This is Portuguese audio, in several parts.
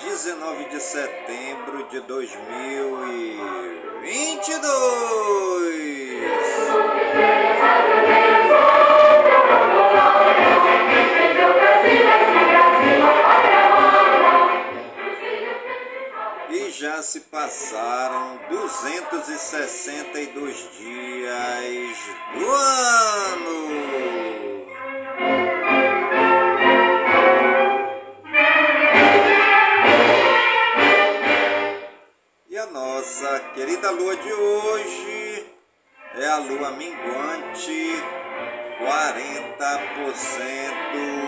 19 de setembro de 2022. já se passaram 262 dias do ano. da lua de hoje é a lua minguante, 40%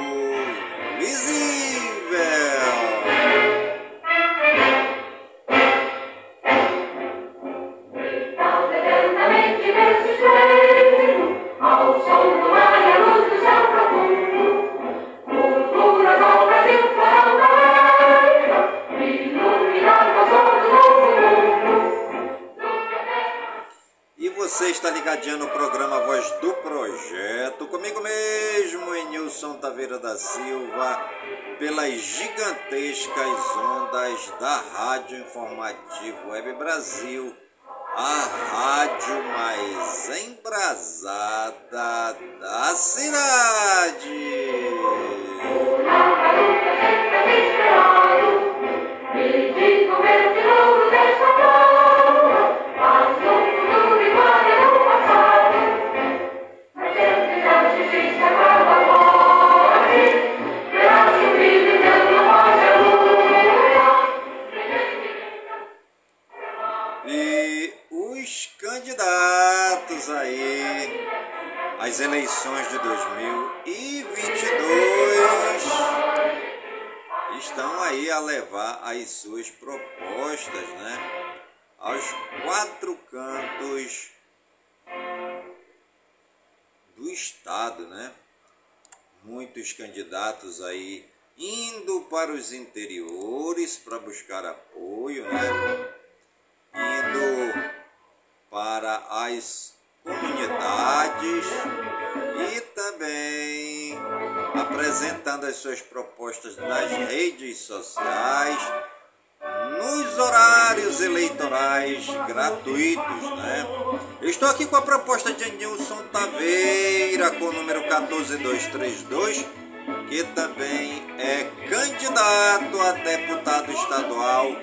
de Web Brasil, a rádio mais embrasada da cidade. Me diz como esse mundo desta flor aos quatro cantos do estado, né? Muitos candidatos aí indo para os interiores para buscar apoio, né? Indo para as comunidades e também apresentando as suas propostas nas redes sociais nos horários eleitorais gratuitos, né? Eu estou aqui com a proposta de Nilson Taveira, com o número 14232, que também é candidato a deputado estadual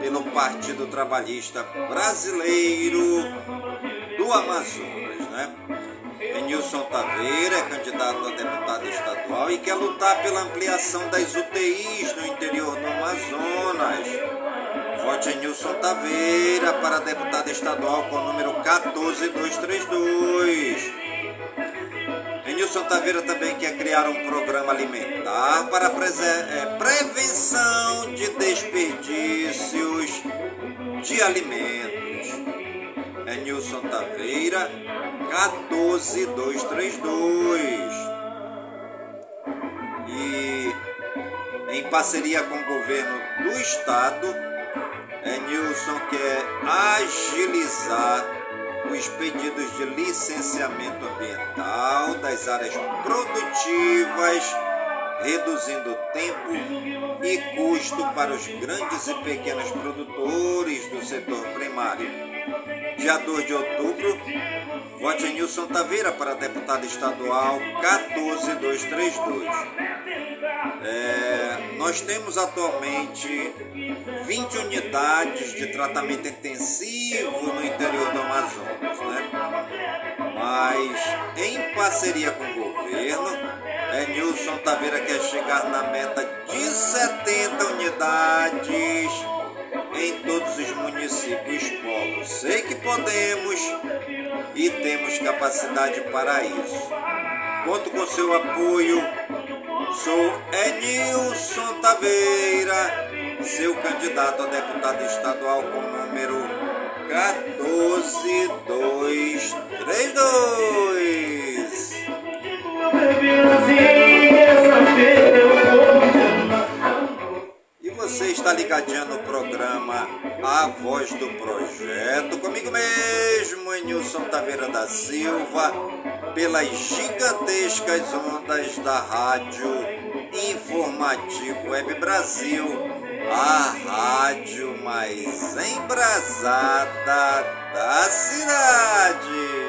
pelo Partido Trabalhista Brasileiro do Amazonas, né? Nilson Taveira é candidato a deputado estadual e quer lutar pela ampliação das UTIs no interior do Amazonas. Vote Nilson Taveira para deputado estadual com o número 14232. Nilson Taveira também quer criar um programa alimentar para é, prevenção de desperdícios de alimentos. É Nilson Taveira, 14232. E em parceria com o governo do estado, é Nilson quer agilizar os pedidos de licenciamento ambiental das áreas produtivas, reduzindo tempo e custo para os grandes e pequenos produtores do setor primário. Dia 2 de outubro, vote Nilson Taveira para deputado estadual 14232. É, nós temos atualmente 20 unidades de tratamento intensivo no interior do Amazonas, né? Mas em parceria com o governo, é, Nilson Taveira quer chegar na meta de 70 unidades em todos os municípios polos. Sei que podemos e temos capacidade para isso. Conto com seu apoio. Sou Enilson Taveira, seu candidato a deputado estadual com o número 14232. E você está ligadinho no programa A Voz do Projeto, comigo mesmo, Enilson Taveira da Silva, pelas gigantescas ondas da Rádio Informativo Web Brasil mais embrasada da cidade.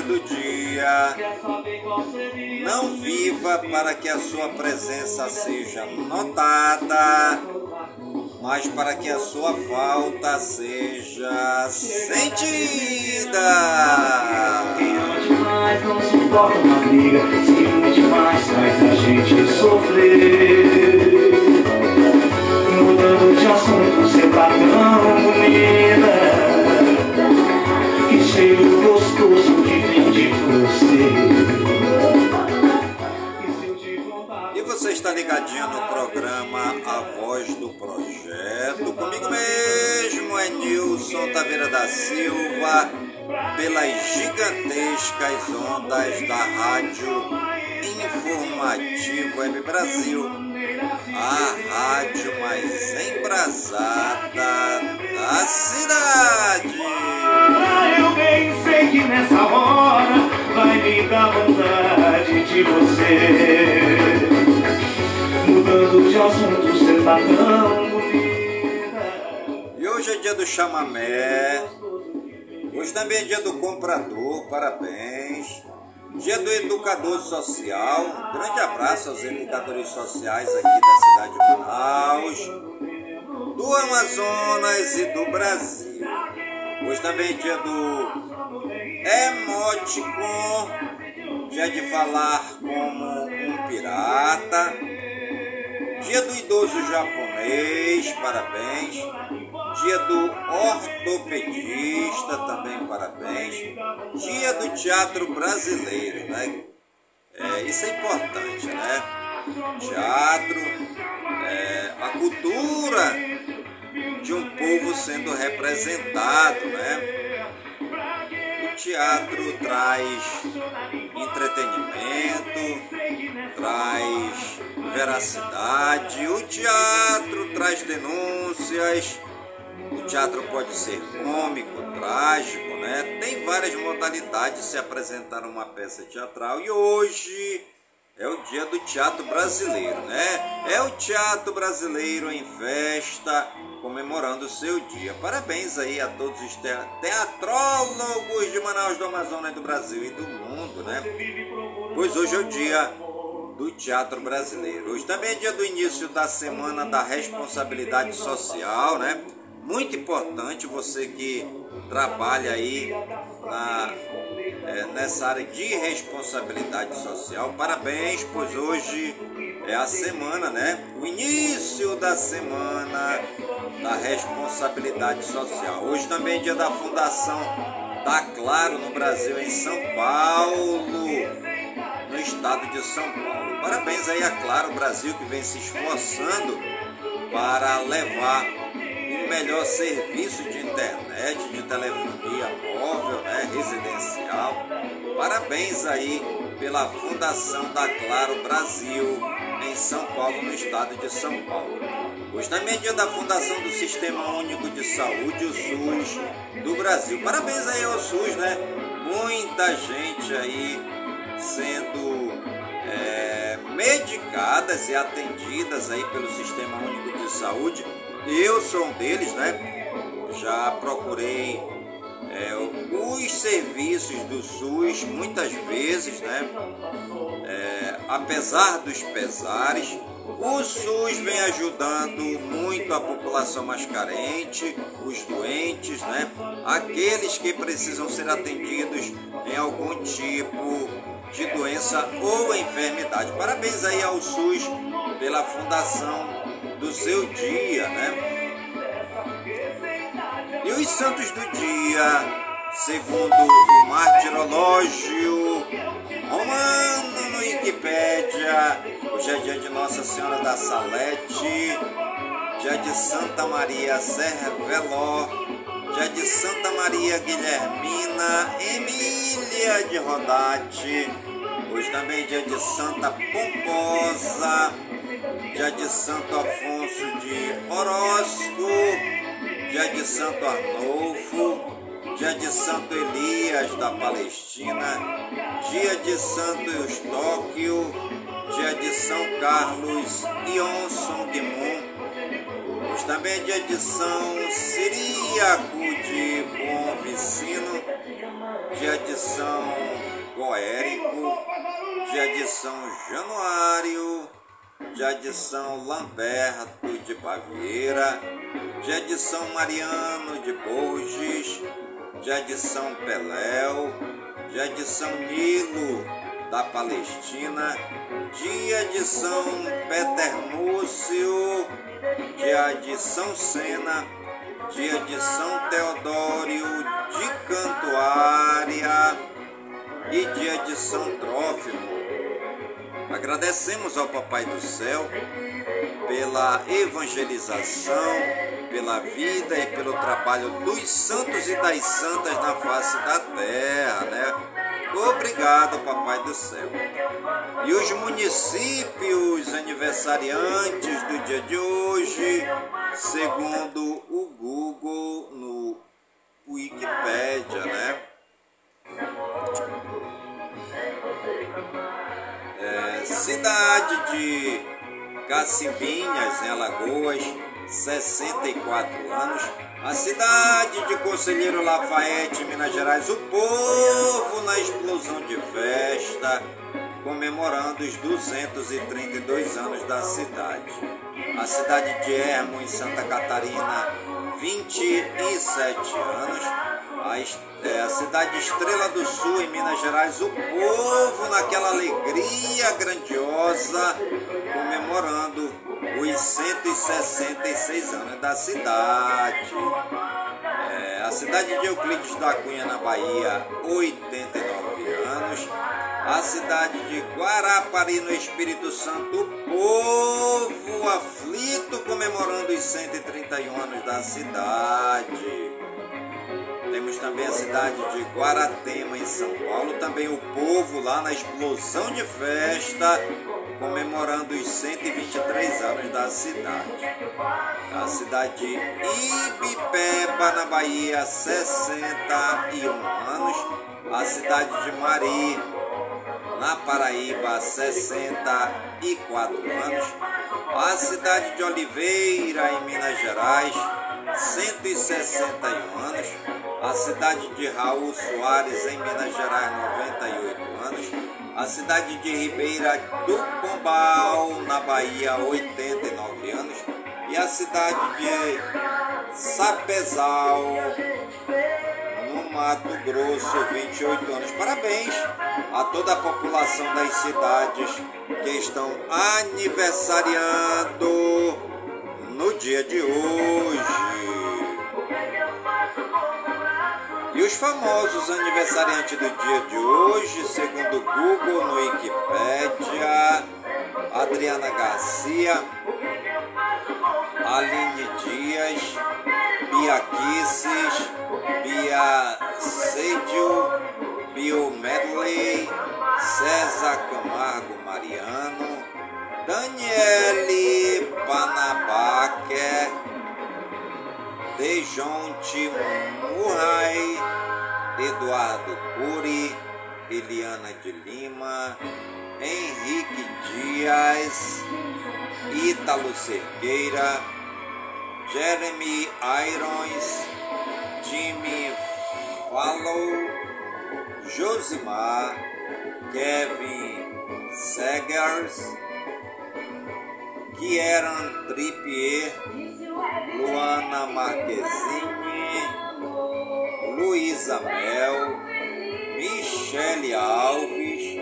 Do dia. Não viva para que a sua presença seja notada, mas para que a sua falta seja sentida. Quem demais não suporta uma briga, se demais faz a gente sofrer. Mudando de assunto, você tá tão bonita, que cheiro gostoso e você está ligadinho no programa A Voz do Projeto, comigo mesmo é Nilson Taveira da Silva, pelas gigantescas ondas da Rádio Informativo Web Brasil, a rádio mais embrasada da cidade. Bem sei que nessa hora vai me dar vontade de você. Mudando de assunto, você tá tão bonita. E hoje é dia do chamamé. Hoje também é dia do comprador, parabéns. Dia do educador social. Grande abraço aos educadores sociais aqui da cidade de Manaus, do Amazonas e do Brasil. Hoje também é dia do emoticon, dia de falar como um pirata, dia do idoso japonês, parabéns, dia do ortopedista, também parabéns, dia do teatro brasileiro, né? É, isso é importante, né? Teatro, é, a cultura de um povo sendo representado, né? teatro traz entretenimento, traz veracidade, o teatro traz denúncias, o teatro pode ser cômico, trágico, né? Tem várias modalidades de se apresentar uma peça teatral e hoje é o dia do teatro brasileiro, né? É o teatro brasileiro em festa, comemorando o seu dia. Parabéns aí a todos os teatrólogos de Manaus, do Amazonas, do Brasil e do mundo, né? Pois hoje é o dia do teatro brasileiro. Hoje também é dia do início da semana da responsabilidade social, né? Muito importante você que trabalha aí na é, nessa área de responsabilidade social. Parabéns, pois hoje é a semana, né? O início da semana da responsabilidade social. Hoje também é dia da fundação da Claro no Brasil, em São Paulo, no estado de São Paulo. Parabéns aí a Claro Brasil que vem se esforçando para levar o melhor serviço de internet, de telefonia móvel, né, residencial. Parabéns aí pela fundação da Claro Brasil em São Paulo, no estado de São Paulo. Também é dia da fundação do Sistema Único de Saúde, o SUS, do Brasil. Parabéns aí ao SUS, né? Muita gente aí sendo é, medicadas e atendidas aí pelo Sistema Único de Saúde. Eu sou um deles, né? Já procurei é, os serviços do SUS muitas vezes, né? É, apesar dos pesares, o SUS vem ajudando muito a população mais carente, os doentes, né? Aqueles que precisam ser atendidos em algum tipo de doença ou enfermidade. Parabéns aí ao SUS pela fundação do seu dia, né? E os santos do dia, segundo o martirológio romano no Wikipédia, hoje é dia de Nossa Senhora da Salete, dia de Santa Maria Cerveló, dia de Santa Maria Guilhermina Emília de Rodate, hoje também é dia de Santa Pomposa, dia de Santo Afonso de Orozco, dia de Santo Arnolfo, dia de Santo Elias da Palestina, dia de Santo Eustóquio, dia de São Carlos Ionson de hoje também é dia de São Siríaco de Bom Vicino, dia de São Goérico, dia de São Januário, dia de São Lamberto de Baviera, dia de São Mariano de Borges, dia de São Peléu, dia de São Nilo da Palestina, dia de São Peternúcio, dia de São Sena, dia de São Teodório de Cantuária e dia de São Trófimo. Agradecemos ao Papai do Céu pela evangelização, pela vida e pelo trabalho dos santos e das santas na face da terra, né? Obrigado, Papai do Céu. E os municípios aniversariantes do dia de hoje, segundo o Google no Wikipedia, né? É, cidade de Cacimbinhas, em Alagoas, 64 anos. A cidade de Conselheiro Lafayette, Minas Gerais, o povo na explosão de festa, comemorando os 232 anos da cidade. A cidade de Ermo, em Santa Catarina, 27 anos. A, é, a cidade Estrela do Sul, em Minas Gerais, o povo naquela alegria grandiosa, comemorando os 166 anos da cidade. É, a cidade de Euclides da Cunha, na Bahia, 89 anos. A cidade de Guarapari, no Espírito Santo, o povo aflito comemorando os 131 anos da cidade. Temos também a cidade de Guaratema, em São Paulo. Também o povo lá na explosão de festa, comemorando os 123 anos da cidade. A cidade de Ibipeba, na Bahia, 61 anos. A cidade de Mari, na Paraíba, 64 anos. A cidade de Oliveira, em Minas Gerais, 161 anos. A cidade de Raul Soares, em Minas Gerais, 98 anos. A cidade de Ribeira do Pombal, na Bahia, 89 anos. E a cidade de Sapezal, no Mato Grosso, 28 anos. Parabéns a toda a população das cidades que estão aniversariando no dia de hoje. E os famosos aniversariantes do dia de hoje, segundo o Google, no Wikipedia, Adriana Garcia, Aline Dias, Bia Kisses, Bia Seidio, Bio Medley, César Camargo Mariano, Daniele Panabaker, Dejonte Murray, Eduardo Curi, Eliana de Lima, Henrique Dias, Ítalo Cerqueira, Jeremy Irons, Jimmy Fallow, Josimar, Kevin Segers, Kieran Trippier, Luana Marquezine, Luísa Mel, Michele Alves,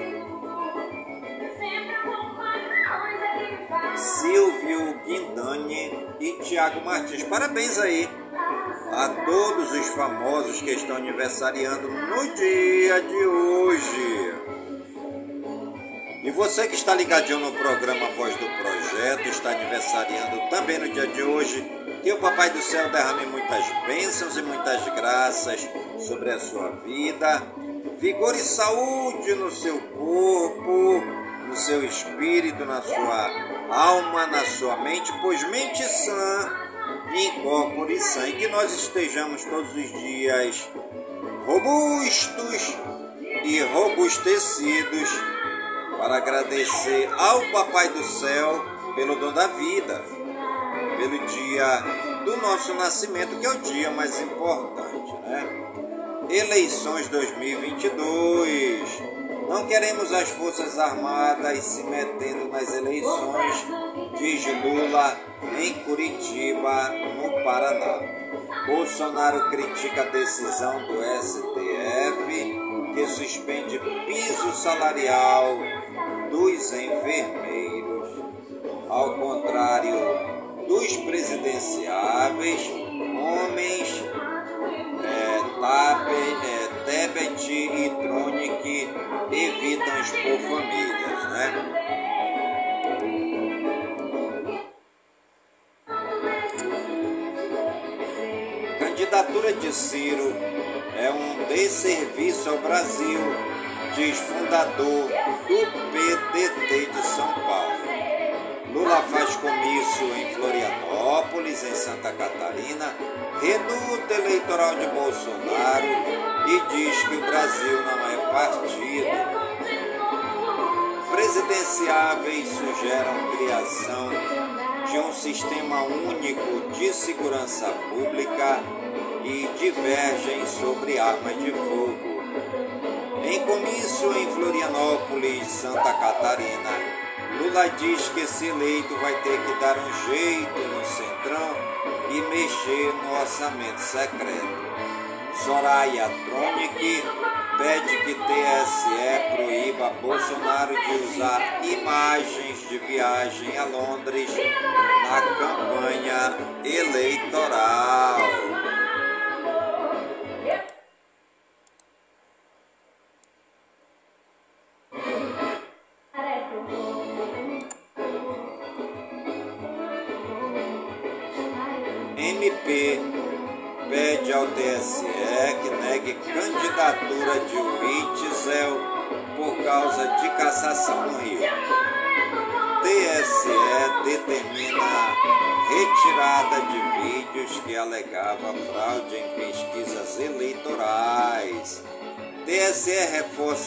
Silvio Guindani e Tiago Martins. Parabéns aí a todos os famosos que estão aniversariando no dia de hoje. E você que está ligadinho no programa Voz do Projeto, está aniversariando também no dia de hoje, que o Papai do Céu derrame muitas bênçãos e muitas graças sobre a sua vida, vigor e saúde no seu corpo, no seu espírito, na sua alma, na sua mente, pois mente sã incorpore sã, e que nós estejamos todos os dias robustos e robustecidos para agradecer ao Papai do Céu pelo dom da vida, pelo dia do nosso nascimento, que é o dia mais importante, né? Eleições 2022. Não queremos as Forças Armadas se metendo nas eleições, diz Lula em Curitiba, no Paraná. Bolsonaro critica a decisão do STF que suspende piso salarial dos enfermeiros. Ao contrário dos presidenciáveis, homens é, Tab, é, Tebet e Tronic evitam expor famílias, né? Candidatura de Ciro é um desserviço ao Brasil, diz fundador do PDT de São Paulo. Lula faz comício em Florianópolis, em Santa Catarina, reduta eleitoral de Bolsonaro e diz que o Brasil não é partido. Presidenciáveis sugeram criação de um sistema único de segurança pública e divergem sobre armas de fogo. Em comício em Florianópolis, Santa Catarina, Lula diz que esse eleito vai ter que dar um jeito no centrão e mexer no orçamento secreto. Soraya Tronic pede que TSE proíba Bolsonaro de usar imagens de viagem a Londres na campanha eleitoral.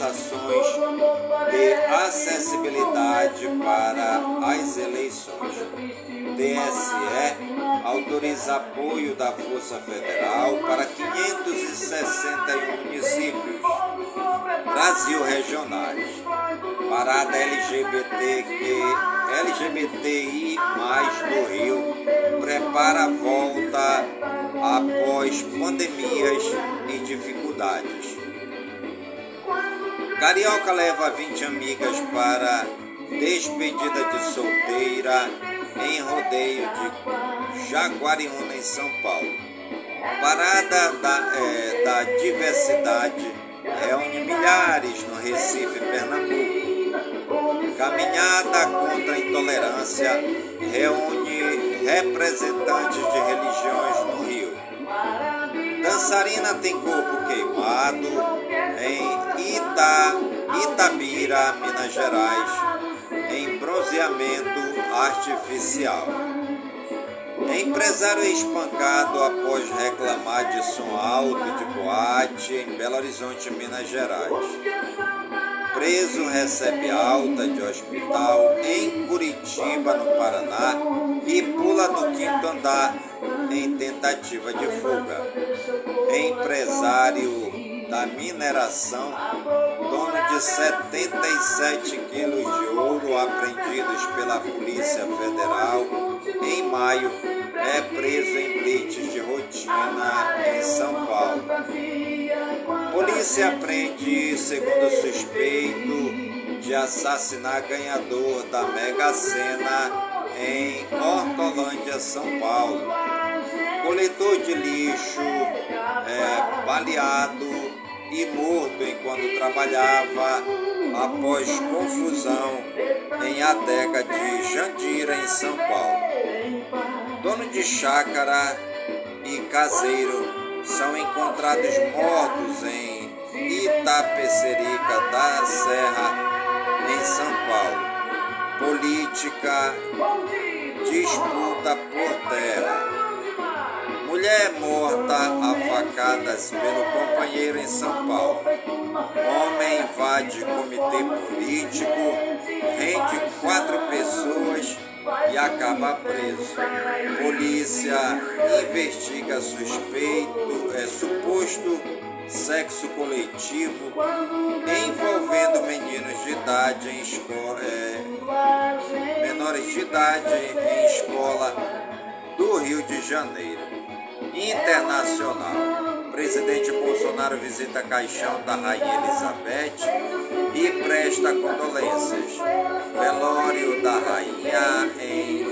Ações de acessibilidade para as eleições. TSE autoriza apoio da Força Federal para 561 municípios Brasil regionais. Parada LGBT LGBTI mais do Rio prepara a volta após pandemias e dificuldades. Carioca leva 20 amigas para despedida de solteira em rodeio de Jaguariúna, em São Paulo. Parada da, é, da diversidade reúne milhares no Recife, Pernambuco. Caminhada contra a intolerância reúne representantes de religiões no Rio. Dançarina tem corpo queimado em Ita, Itabira, Minas Gerais, em bronzeamento artificial. Empresário espancado após reclamar de som alto de boate em Belo Horizonte, Minas Gerais. Preso recebe alta de hospital em Curitiba, no Paraná, e pula do quinto andar em tentativa de fuga. Empresário da mineração, dono de 77 quilos de ouro apreendidos pela Polícia Federal em maio, é preso em blitz de rotina em São Paulo. Polícia prende segundo suspeito de assassinar ganhador da Mega Sena em Hortolândia, São Paulo. Coletor de lixo é, baleado e morto enquanto trabalhava após confusão em adega de Jandira, em São Paulo. Dono de chácara e caseiro são encontrados mortos em Itapecerica da Serra, em São Paulo. Política disputa por terra. Mulher morta a facadas pelo companheiro em São Paulo. Homem invade comitê político, rende quatro pessoas e acaba preso. Polícia investiga suspeito, é suposto sexo coletivo envolvendo meninos de idade em escola, é, menores de idade em escola do Rio de Janeiro internacional. Presidente Bolsonaro visita caixão da Rainha Elizabeth e presta condolências. Velório da Rainha em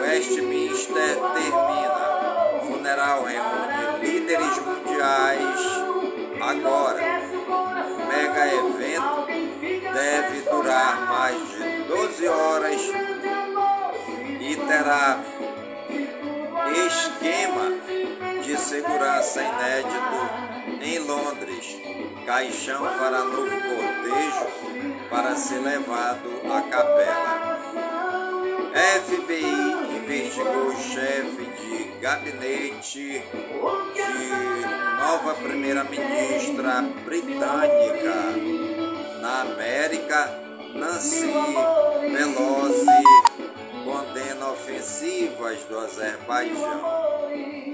Westminster termina. Funeral reúne líderes mundiais agora. Mega evento deve durar mais de 12 horas e terá esquema de segurança inédito em Londres. Caixão fará novo cortejo para ser levado à capela. FBI investigou o chefe de gabinete de nova primeira-ministra britânica na América, Nancy Pelosi, condena ofensivas do Azerbaijão.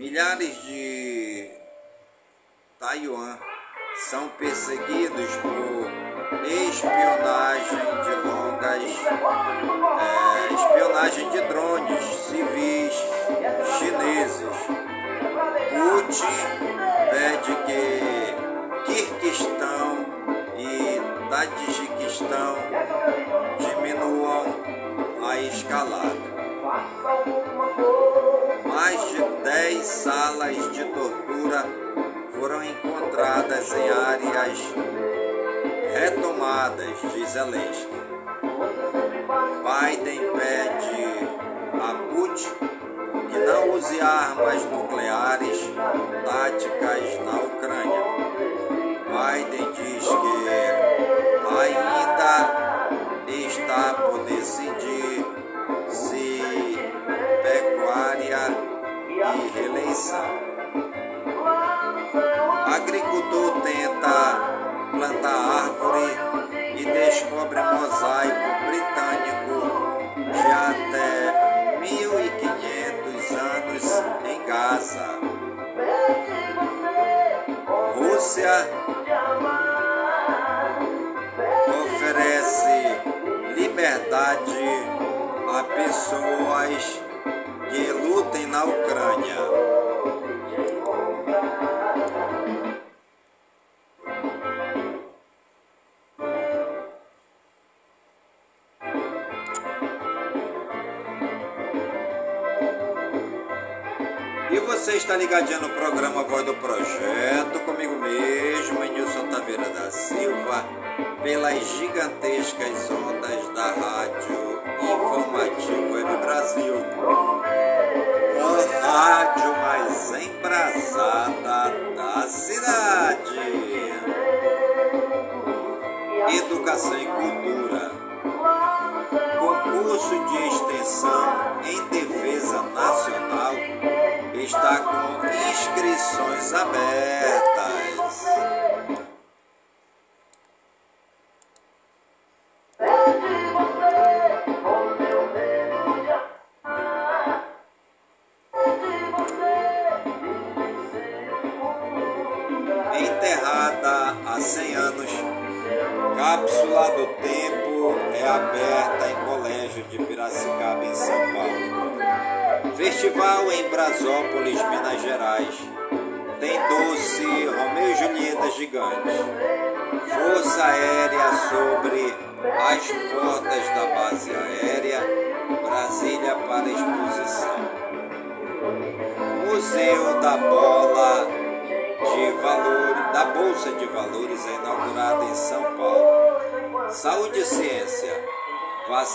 Milhares de Taiwan são perseguidos por espionagem de longas, é, espionagem de drones civis chineses. Putin pede que Kirguistão e Tadjiquistão diminuam a escalada mais de 10 salas de tortura foram encontradas em áreas retomadas, diz Zelensky. Biden pede a Putin que não use armas nucleares táticas na Ucrânia. Biden diz que ainda está por decidir se pecuária e reeleição. Agricultor tenta plantar árvore e descobre mosaico britânico de até 1500 anos em Gaza. Rússia oferece liberdade a pessoas que lutem na Ucrânia. E você está ligadinho no programa Voz do Projeto, comigo mesmo, Nilson Taveira da Silva, pelas gigantescas ondas da Rádio Informativo Web Brasil. Rádio mais embrasada da cidade. Educação e Cultura. Concurso de extensão em defesa nacional está com inscrições abertas.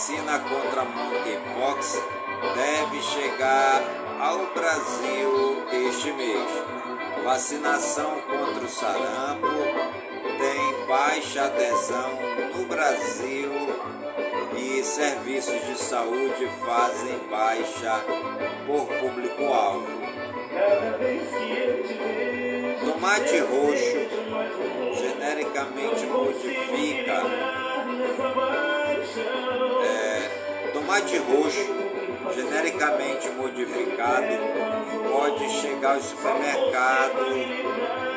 Vacina contra monkeypox deve chegar ao Brasil este mês. Vacinação contra o sarampo tem baixa adesão no Brasil e serviços de saúde fazem baixa por público-alvo. Tomate roxo genericamente modifica. É, tomate roxo genericamente modificado pode chegar ao supermercado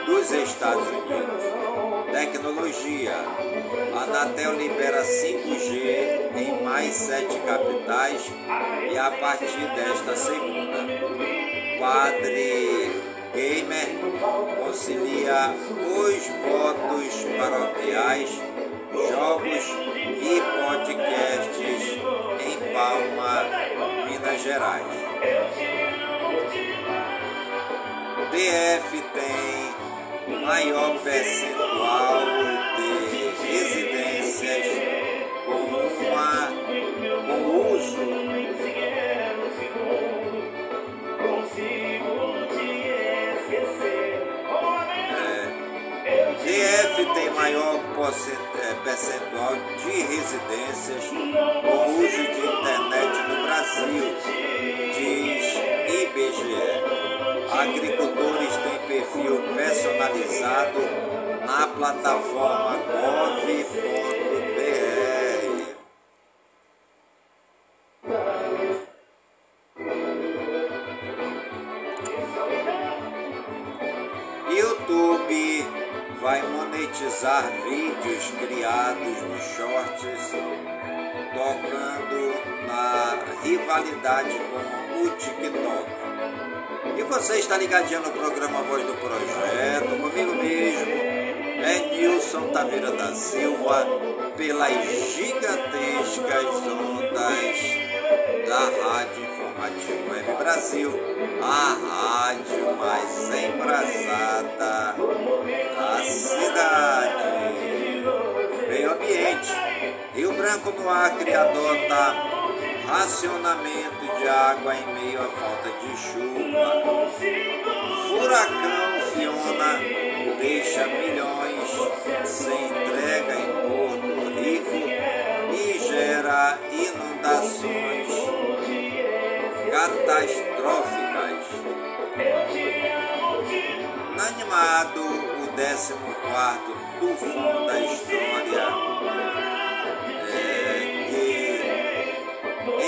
dos Estados Unidos. Tecnologia. A Anatel libera 5G em mais sete capitais e a partir desta segunda. Padre Gamer concilia os votos paroquiais, jogos e podcasts em Palma, Minas Gerais. DF tem maior percentual de residências com, uma, com uso DF tem maior percentual de residências com uso de internet no Brasil, diz IBGE. Agricultores têm perfil personalizado na plataforma gov.br. vai monetizar vídeos criados nos shorts, tocando na rivalidade com o TikTok. E você está ligadinho no programa Voz do Projeto, comigo mesmo, é Nilson Taveira da Silva, pelas gigantescas ondas da Rádio Informativo Web Brasil, a rádio mais embrasada da cidade. Meio ambiente. Rio Branco no Acre adota racionamento de água em meio à falta de chuva. Furacão Fiona deixa milhões sem entrega em Porto Rico e gera inundações catastróficas. Animado, o 14 tufão da história. É, que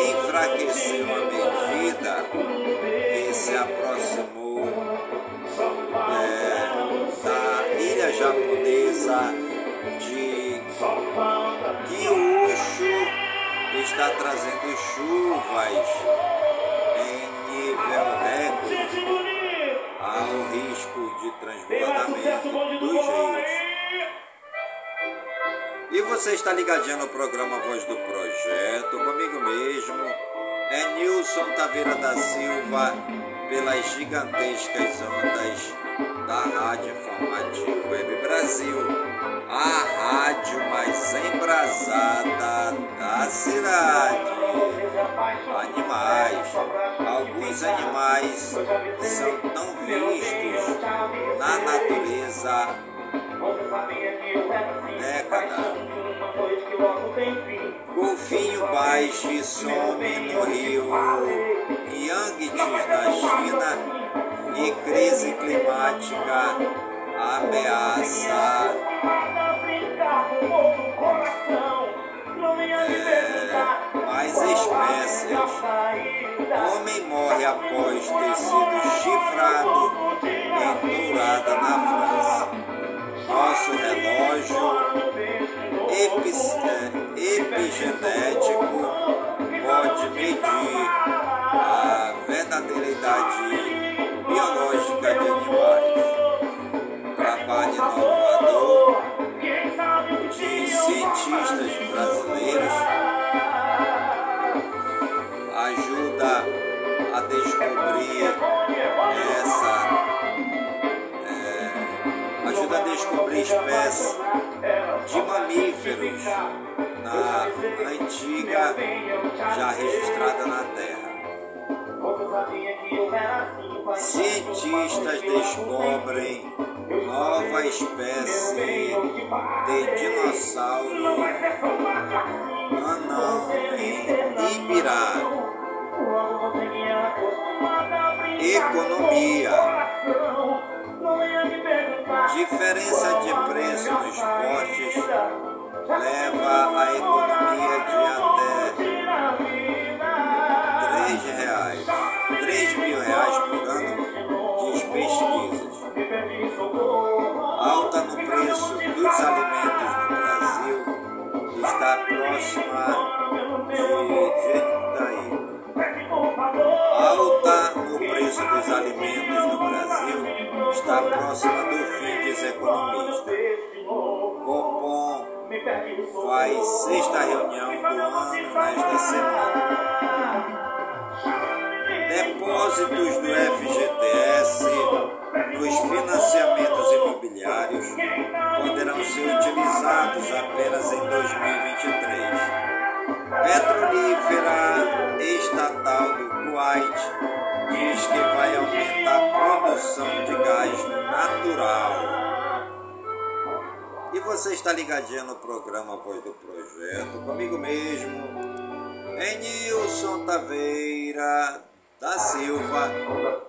enfraqueceu a medida que se aproximou é, da ilha japonesa de Kyushu está trazendo chuvas risco de transbordamento dos rios. E você está ligadinho no programa Voz do Projeto, comigo mesmo, é Nilson Taveira da Silva, pelas gigantescas ondas da Rádio Informativo Web Brasil, a rádio mais embrasada da cidade. Animais, alguns animais são tão vistos na natureza. Década. Golfinho baixo some no rio. Yangtze na China e crise climática ameaça. É, mais espécies. Homem morre após ter sido chifrado em Dourada na França. Nosso relógio epigenético pode medir a verdadeira idade biológica de animais. Trabalho inovador de cientistas brasileiros descobrir essa é, ajuda a descobrir espécies de mamíferos na antiga já registrada na Terra. Cientistas descobrem nova espécie de dinossauro anão em Ibirá. Economia. Diferença de preço nos portes leva a economia de até 3 reais, 3 mil reais por ano, diz pesquisas. Alta no preço dos alimentos no Brasil está próxima de daí. Alta no preço dos alimentos no Brasil está próxima do fim, diz economista. Copom faz sexta reunião do ano nesta semana. Depósitos do FGTS dos financiamentos imobiliários poderão ser utilizados apenas em 2023. Petrolífera estatal do Kuwait diz que vai aumentar a produção de gás natural. E você está ligadinho no programa Voz do Projeto, comigo mesmo, em Nilson Taveira da Silva,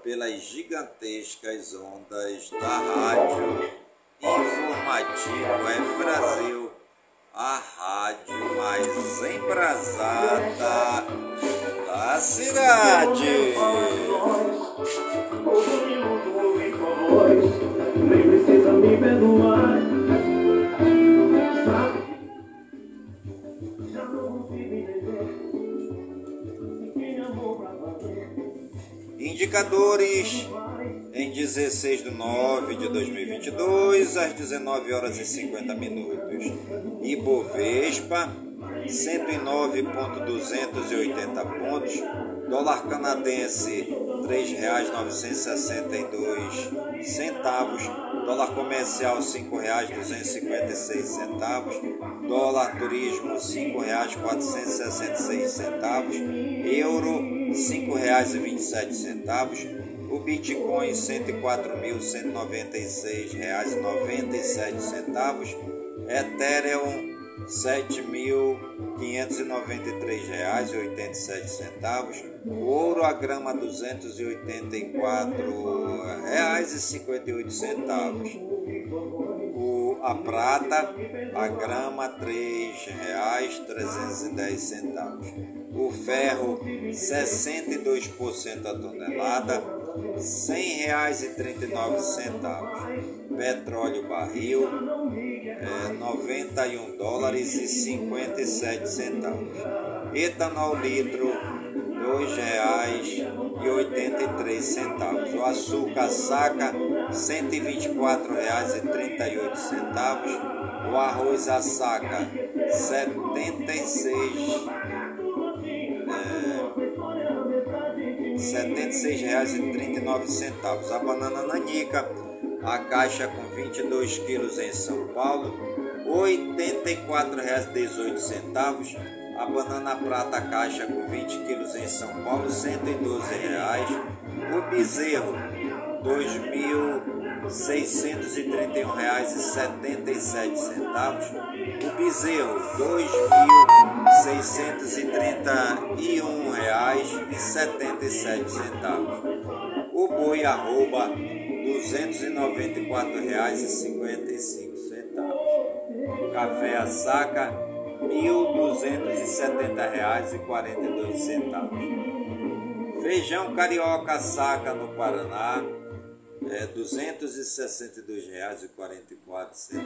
pelas gigantescas ondas da Rádio Informativo Web Brasil, a rádio mais embrasada da cidade. Nem precisa me perdoar. Já não. Indicadores em 16 de 9 de 2022, às 19 horas e 50 minutos. Ibovespa, 109,280 pontos. Dólar canadense, R$ 3,962 centavos. Dólar comercial, R$ 5,256 centavos. dólar turismo R$ 5,466, euro R$ 5,27, o Bitcoin R$ 104.196,97, Ethereum R$ 7.593,87, o ouro a grama R$ 284,58, o a prata a grama R$ 3,310, o ferro 62% a tonelada R$ 100,39, petróleo barril é, 91 dólares e 57 centavos. Etanol litro R$ reais e 83 centavos. O açúcar saca 124 reais e 38 centavos. O arroz a saca 76 é, 76 reais e 39 centavos. A banana nanica a caixa com 22 quilos em São Paulo, R$ 84,18. A banana prata a caixa com 20 quilos em São Paulo, 112 reais. O bezerro, R$ 2.631,77. O bezerro, R$ 2.631,77. O boi arroba R$ 294,55. Café a saca R$ 1.270,42. Feijão carioca saca no Paraná é R$ 262,44.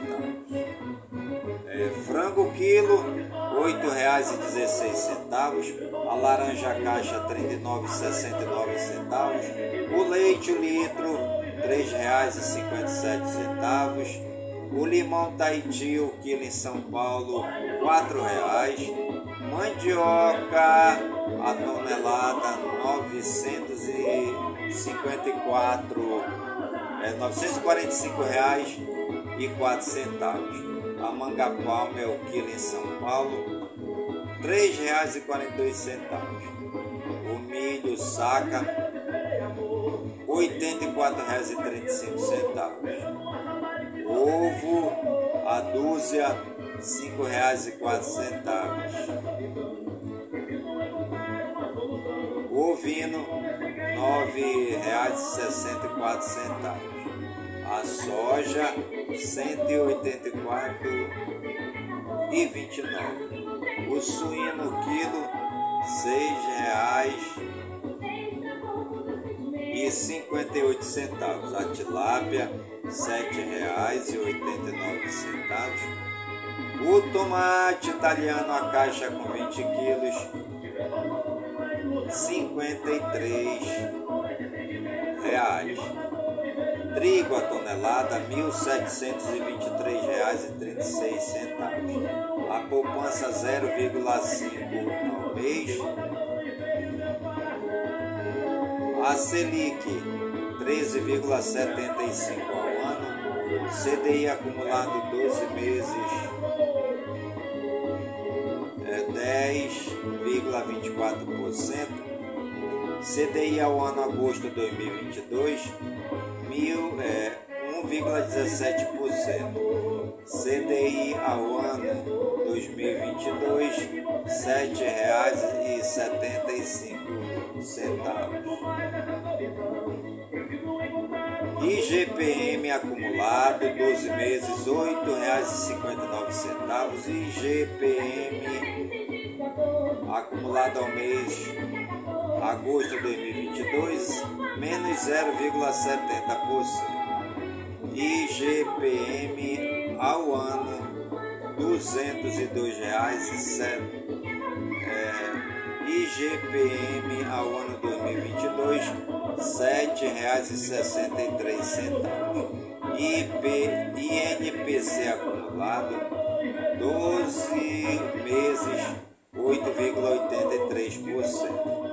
É, frango quilo R$ 8,16. A laranja caixa R$ 39,69. O leite o litro R$ 3,57. O limão Tahiti, o quilo em São Paulo, R$ 4,00. Mandioca, a tonelada, 954, é, 945 reais e 4 centavos. A manga palma é o quilo em São Paulo, R$ 3,42. O milho saca, R$ 84,35. Ovo, a dúzia, R$ 5,04. O ovino, R$ 9,64. A soja, R$ 184,29. O suíno quilo, R$ 6,00 e 58 centavos. A tilápia, R$ 7,89 centavos. O tomate italiano, a caixa com 20 quilos, 53 reais. Trigo a tonelada, R$ 1.723,36 centavos. A poupança 0,5 ao mês a Selic 13,75 ao ano, CDI acumulado 12 meses é 10,24%, CDI ao ano agosto 2022 mil, é, 1,17%, CDI ao ano 2022 R$ 7,75 centavos. IGPM acumulado 12 meses R$ 8,59 IGPM acumulado ao mês agosto de 2022 menos 0,70%. IGPM ao ano R$ 202,07 IGPM ao ano 2022 R$ 7,63. IP, INPC acumulado 12 meses 8,83%.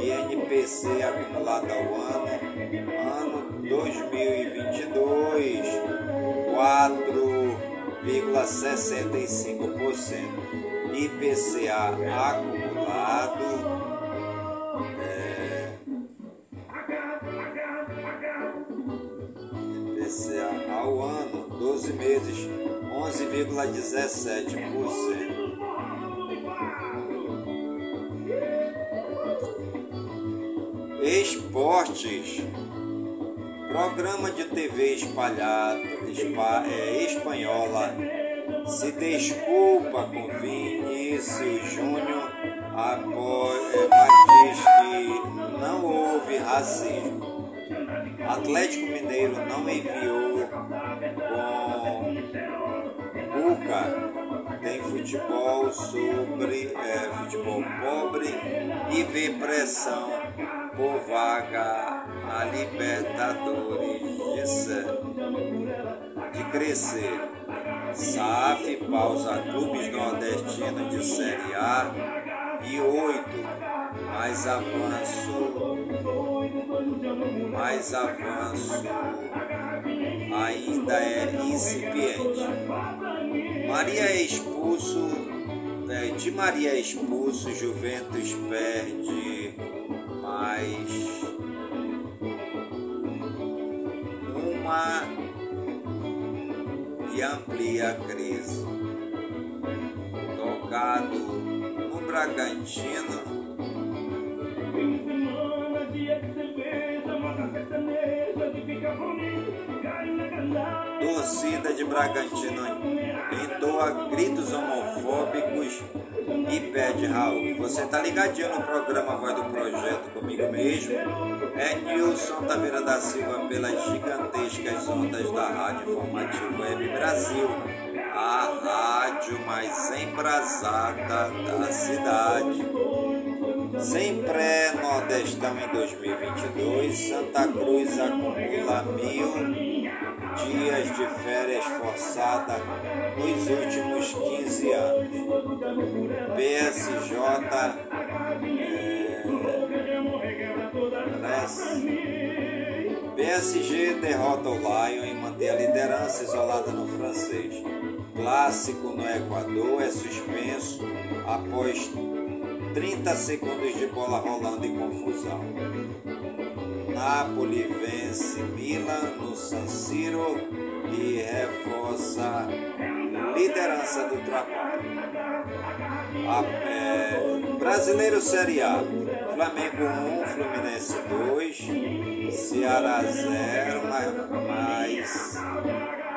INPC acumulado ao ano ano 2022 4 IPCA acumulado é, IPCA ao ano, 12 meses, 11,17%. Programa de TV espalhado, é, espanhola. Se desculpa com Vinícius Júnior após, é, mas diz que não houve racismo. Atlético Mineiro não enviou com Cuca. Tem futebol sobre é, futebol pobre e vê pressão por vaga na Libertadores. De, de crescer. SAF pausa clubes nordestinos de Série A e oito. Mais avanço. Mais avanço. Ainda é incipiente. Maria é expulso. É, de Maria é expulso, Juventus perde mais uma e amplia a crise. Tocado no Bragantino. Torcida de Bragantino entoa gritos homofóbicos e pede Raul. Você tá ligadinho no programa Vai do Projeto comigo mesmo? É Nilson Taveira da Silva pelas gigantescas ondas da Rádio Informativo Web Brasil, a rádio mais embrasada da cidade. Sem pré-nordestão em 2022, Santa Cruz acumula mil dias de férias forçada nos últimos 15 anos. PSJ é, PSG derrota o Lion e mantém a liderança isolada no francês. Clássico no Equador é suspenso após 30 segundos de bola rolando em confusão. Napoli vence Milan no San Siro e reforça liderança do trabalho. A, é, Brasileiro Série A. Flamengo 1, Fluminense 2, Ceará 0, mais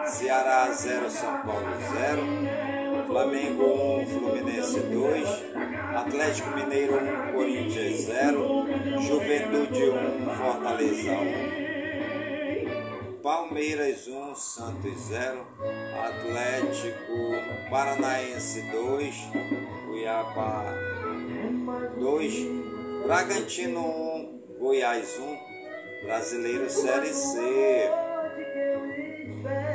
Ceará 0, São Paulo 0, Flamengo 1, Fluminense 2, Atlético Mineiro 1, Corinthians 0, Juventude 1, Fortaleza 1, Palmeiras 1, Santos 0, Atlético Paranaense 2, Cuiabá 2, Bragantino 1, Goiás 1, Brasileiro Série C,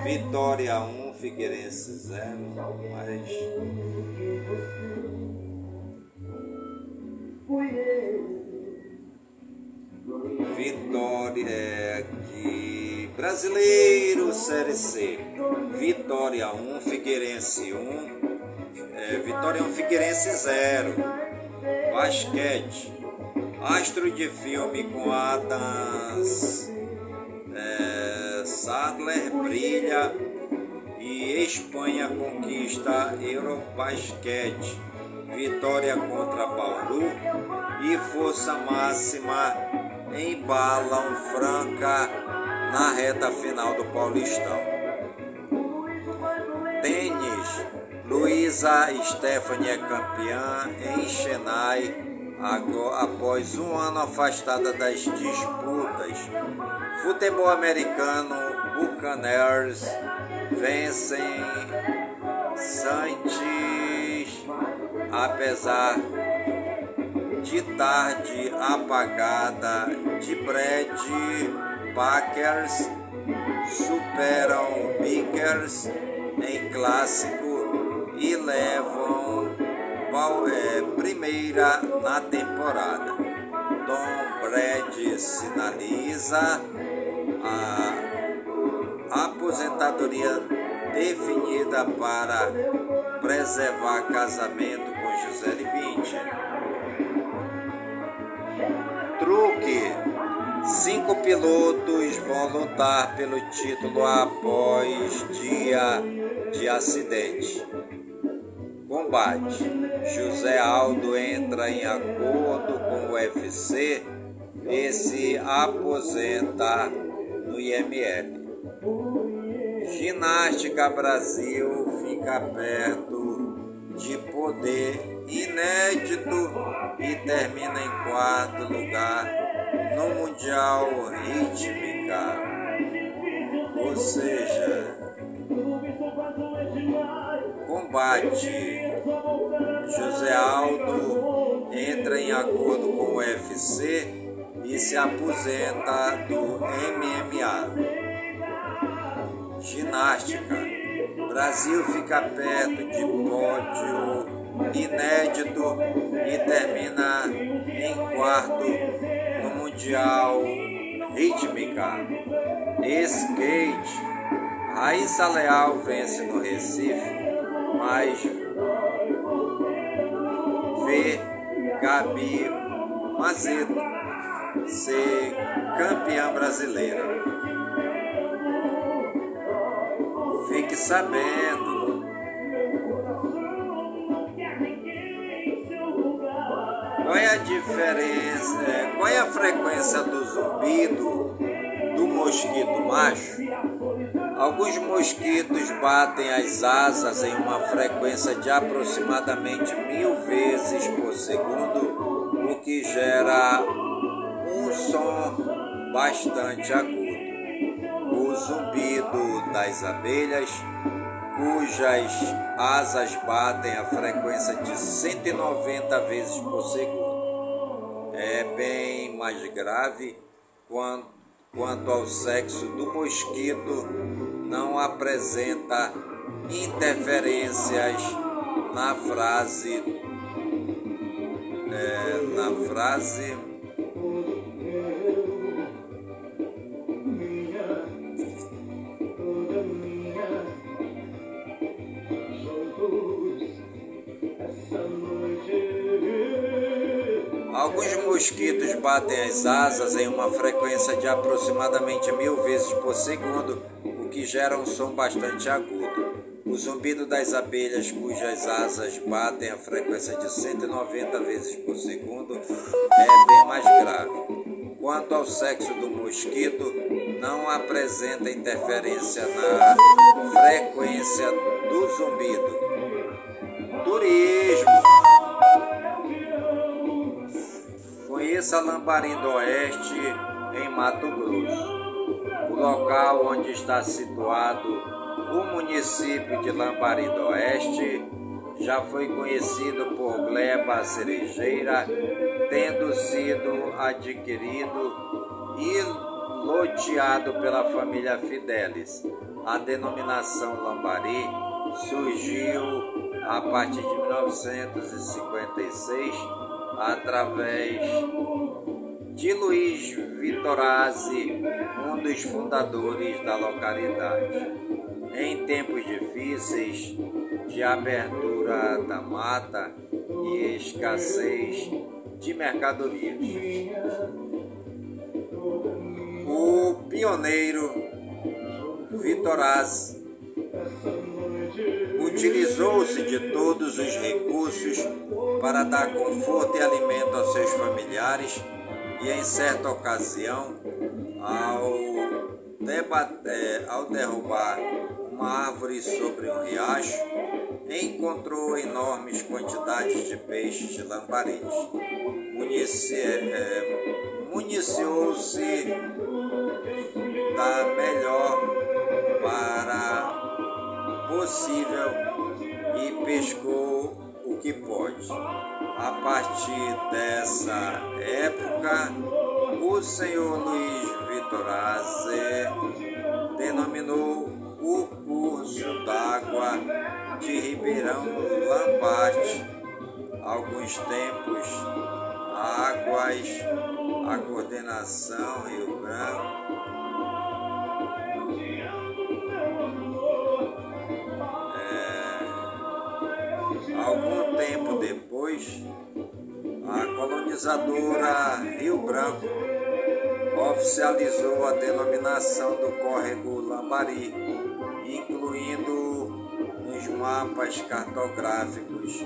Vitória 1, Figueirense 0, mas Vitória de Brasileiro Série C. Vitória 1, Figueirense 1. É, Vitória 1, Figueirense 0. Basquete. Astro de filme com Adams é, Sadler brilha e Espanha conquista Eurobasquete vitória contra Bauru e força máxima embalam Franca na reta final do Paulistão. Tênis, Luísa Stephanie é campeã em Chennai após um ano afastada das disputas. Futebol americano, Buccaneers vencem Santos apesar de tarde apagada de Brad Packers superam Pickers em clássico e levam é, primeira na temporada. Tom Brady sinaliza a aposentadoria definida para preservar casamento Gisele Bündchen. Truque: cinco pilotos vão lutar pelo título após dia de acidente. Combate: José Aldo entra em acordo com o UFC e se aposenta no IML. Ginástica Brasil fica perto de poder inédito e termina em quarto lugar no Mundial Rítmica. Ou seja, combate. José Aldo entra em acordo com o UFC e se aposenta do MMA. Ginástica. Brasil fica perto de pódio inédito e termina em quarto no Mundial Rítmica. Skate. Raíssa Leal vence no Recife, mas vê Gabi Mazeto ser campeã brasileira. Sabendo. Qual é a diferença? É, qual é a frequência do zumbido do mosquito macho? Alguns mosquitos batem as asas em uma frequência de aproximadamente mil vezes por segundo, o que gera um som bastante agudo. Zumbido das abelhas, cujas asas batem a frequência de 190 vezes por segundo, é bem mais grave quanto ao sexo do mosquito não apresenta interferências na frase é, na frase Alguns mosquitos batem as asas em uma frequência de aproximadamente mil vezes por segundo, o que gera um som bastante agudo. O zumbido das abelhas, cujas asas batem a frequência de 190 vezes por segundo, é bem mais grave. Quanto ao sexo do mosquito, não apresenta interferência na frequência do zumbido. Turismo. Conheça Lambarim do Oeste, em Mato Grosso. O local onde está situado o município de Lambarim do Oeste já foi conhecido por gleba cerejeira, tendo sido adquirido e loteado pela família Fidelis. A denominação Lambari surgiu a partir de 1956 através de Luiz Vitorazzi, um dos fundadores da localidade. Em tempos difíceis de abertura da mata e escassez de mercadorias. O pioneiro Vitorazzi utilizou-se de todos os recursos para dar conforto e alimento aos seus familiares e, em certa ocasião, ao, debater, ao derrubar uma árvore sobre um riacho, encontrou enormes quantidades de peixes de lambaris. É, A partir dessa época, o senhor Luiz Vitorazzi denominou o curso d'água de Ribeirão Lambate. Alguns tempos, águas, a coordenação Rio Branco tempo depois, a colonizadora Rio Branco oficializou a denominação do córrego Lambari, incluindo os mapas cartográficos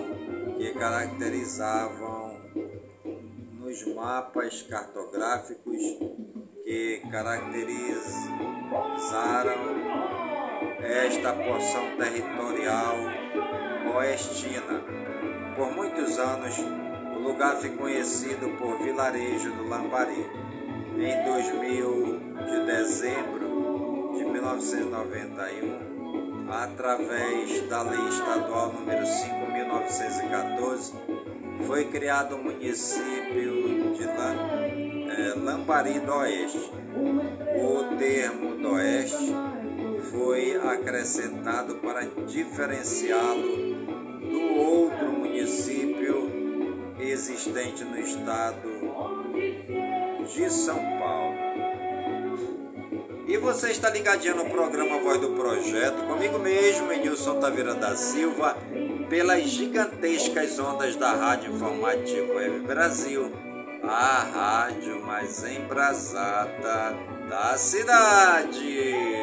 que caracterizavam nos mapas cartográficos que caracterizaram esta porção territorial oestina. Por muitos anos, o lugar foi conhecido por vilarejo do Lambari. Em 2000 de dezembro de 1991, através da Lei Estadual número 5.914, foi criado o município de eh, Lambari do Oeste. O termo do Oeste foi acrescentado para diferenciá-lo do outro existente no estado de São Paulo. E você está ligadinho no programa Voz do Projeto, comigo mesmo, Enilson Taveira da Silva, pelas gigantescas ondas da Rádio Informativo Web Brasil, a rádio mais embrasada da cidade.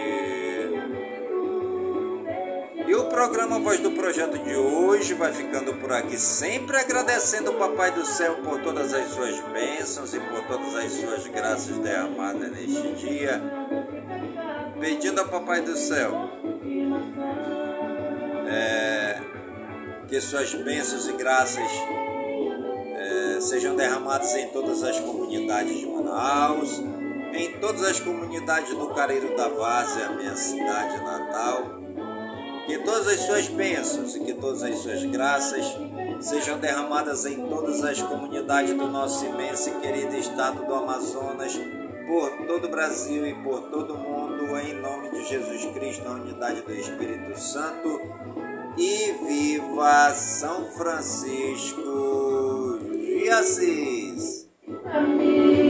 Programa Voz do Projeto de hoje vai ficando por aqui, sempre agradecendo o Papai do Céu por todas as suas bênçãos e por todas as suas graças derramadas neste dia. Pedindo ao Papai do Céu é, que suas bênçãos e graças é, sejam derramadas em todas as comunidades de Manaus, em todas as comunidades do Careiro da Várzea, minha cidade natal que todas as suas bênçãos e que todas as suas graças sejam derramadas em todas as comunidades do nosso imenso e querido estado do Amazonas, por todo o Brasil e por todo o mundo, em nome de Jesus Cristo, na unidade do Espírito Santo. E viva São Francisco de Assis! Amém.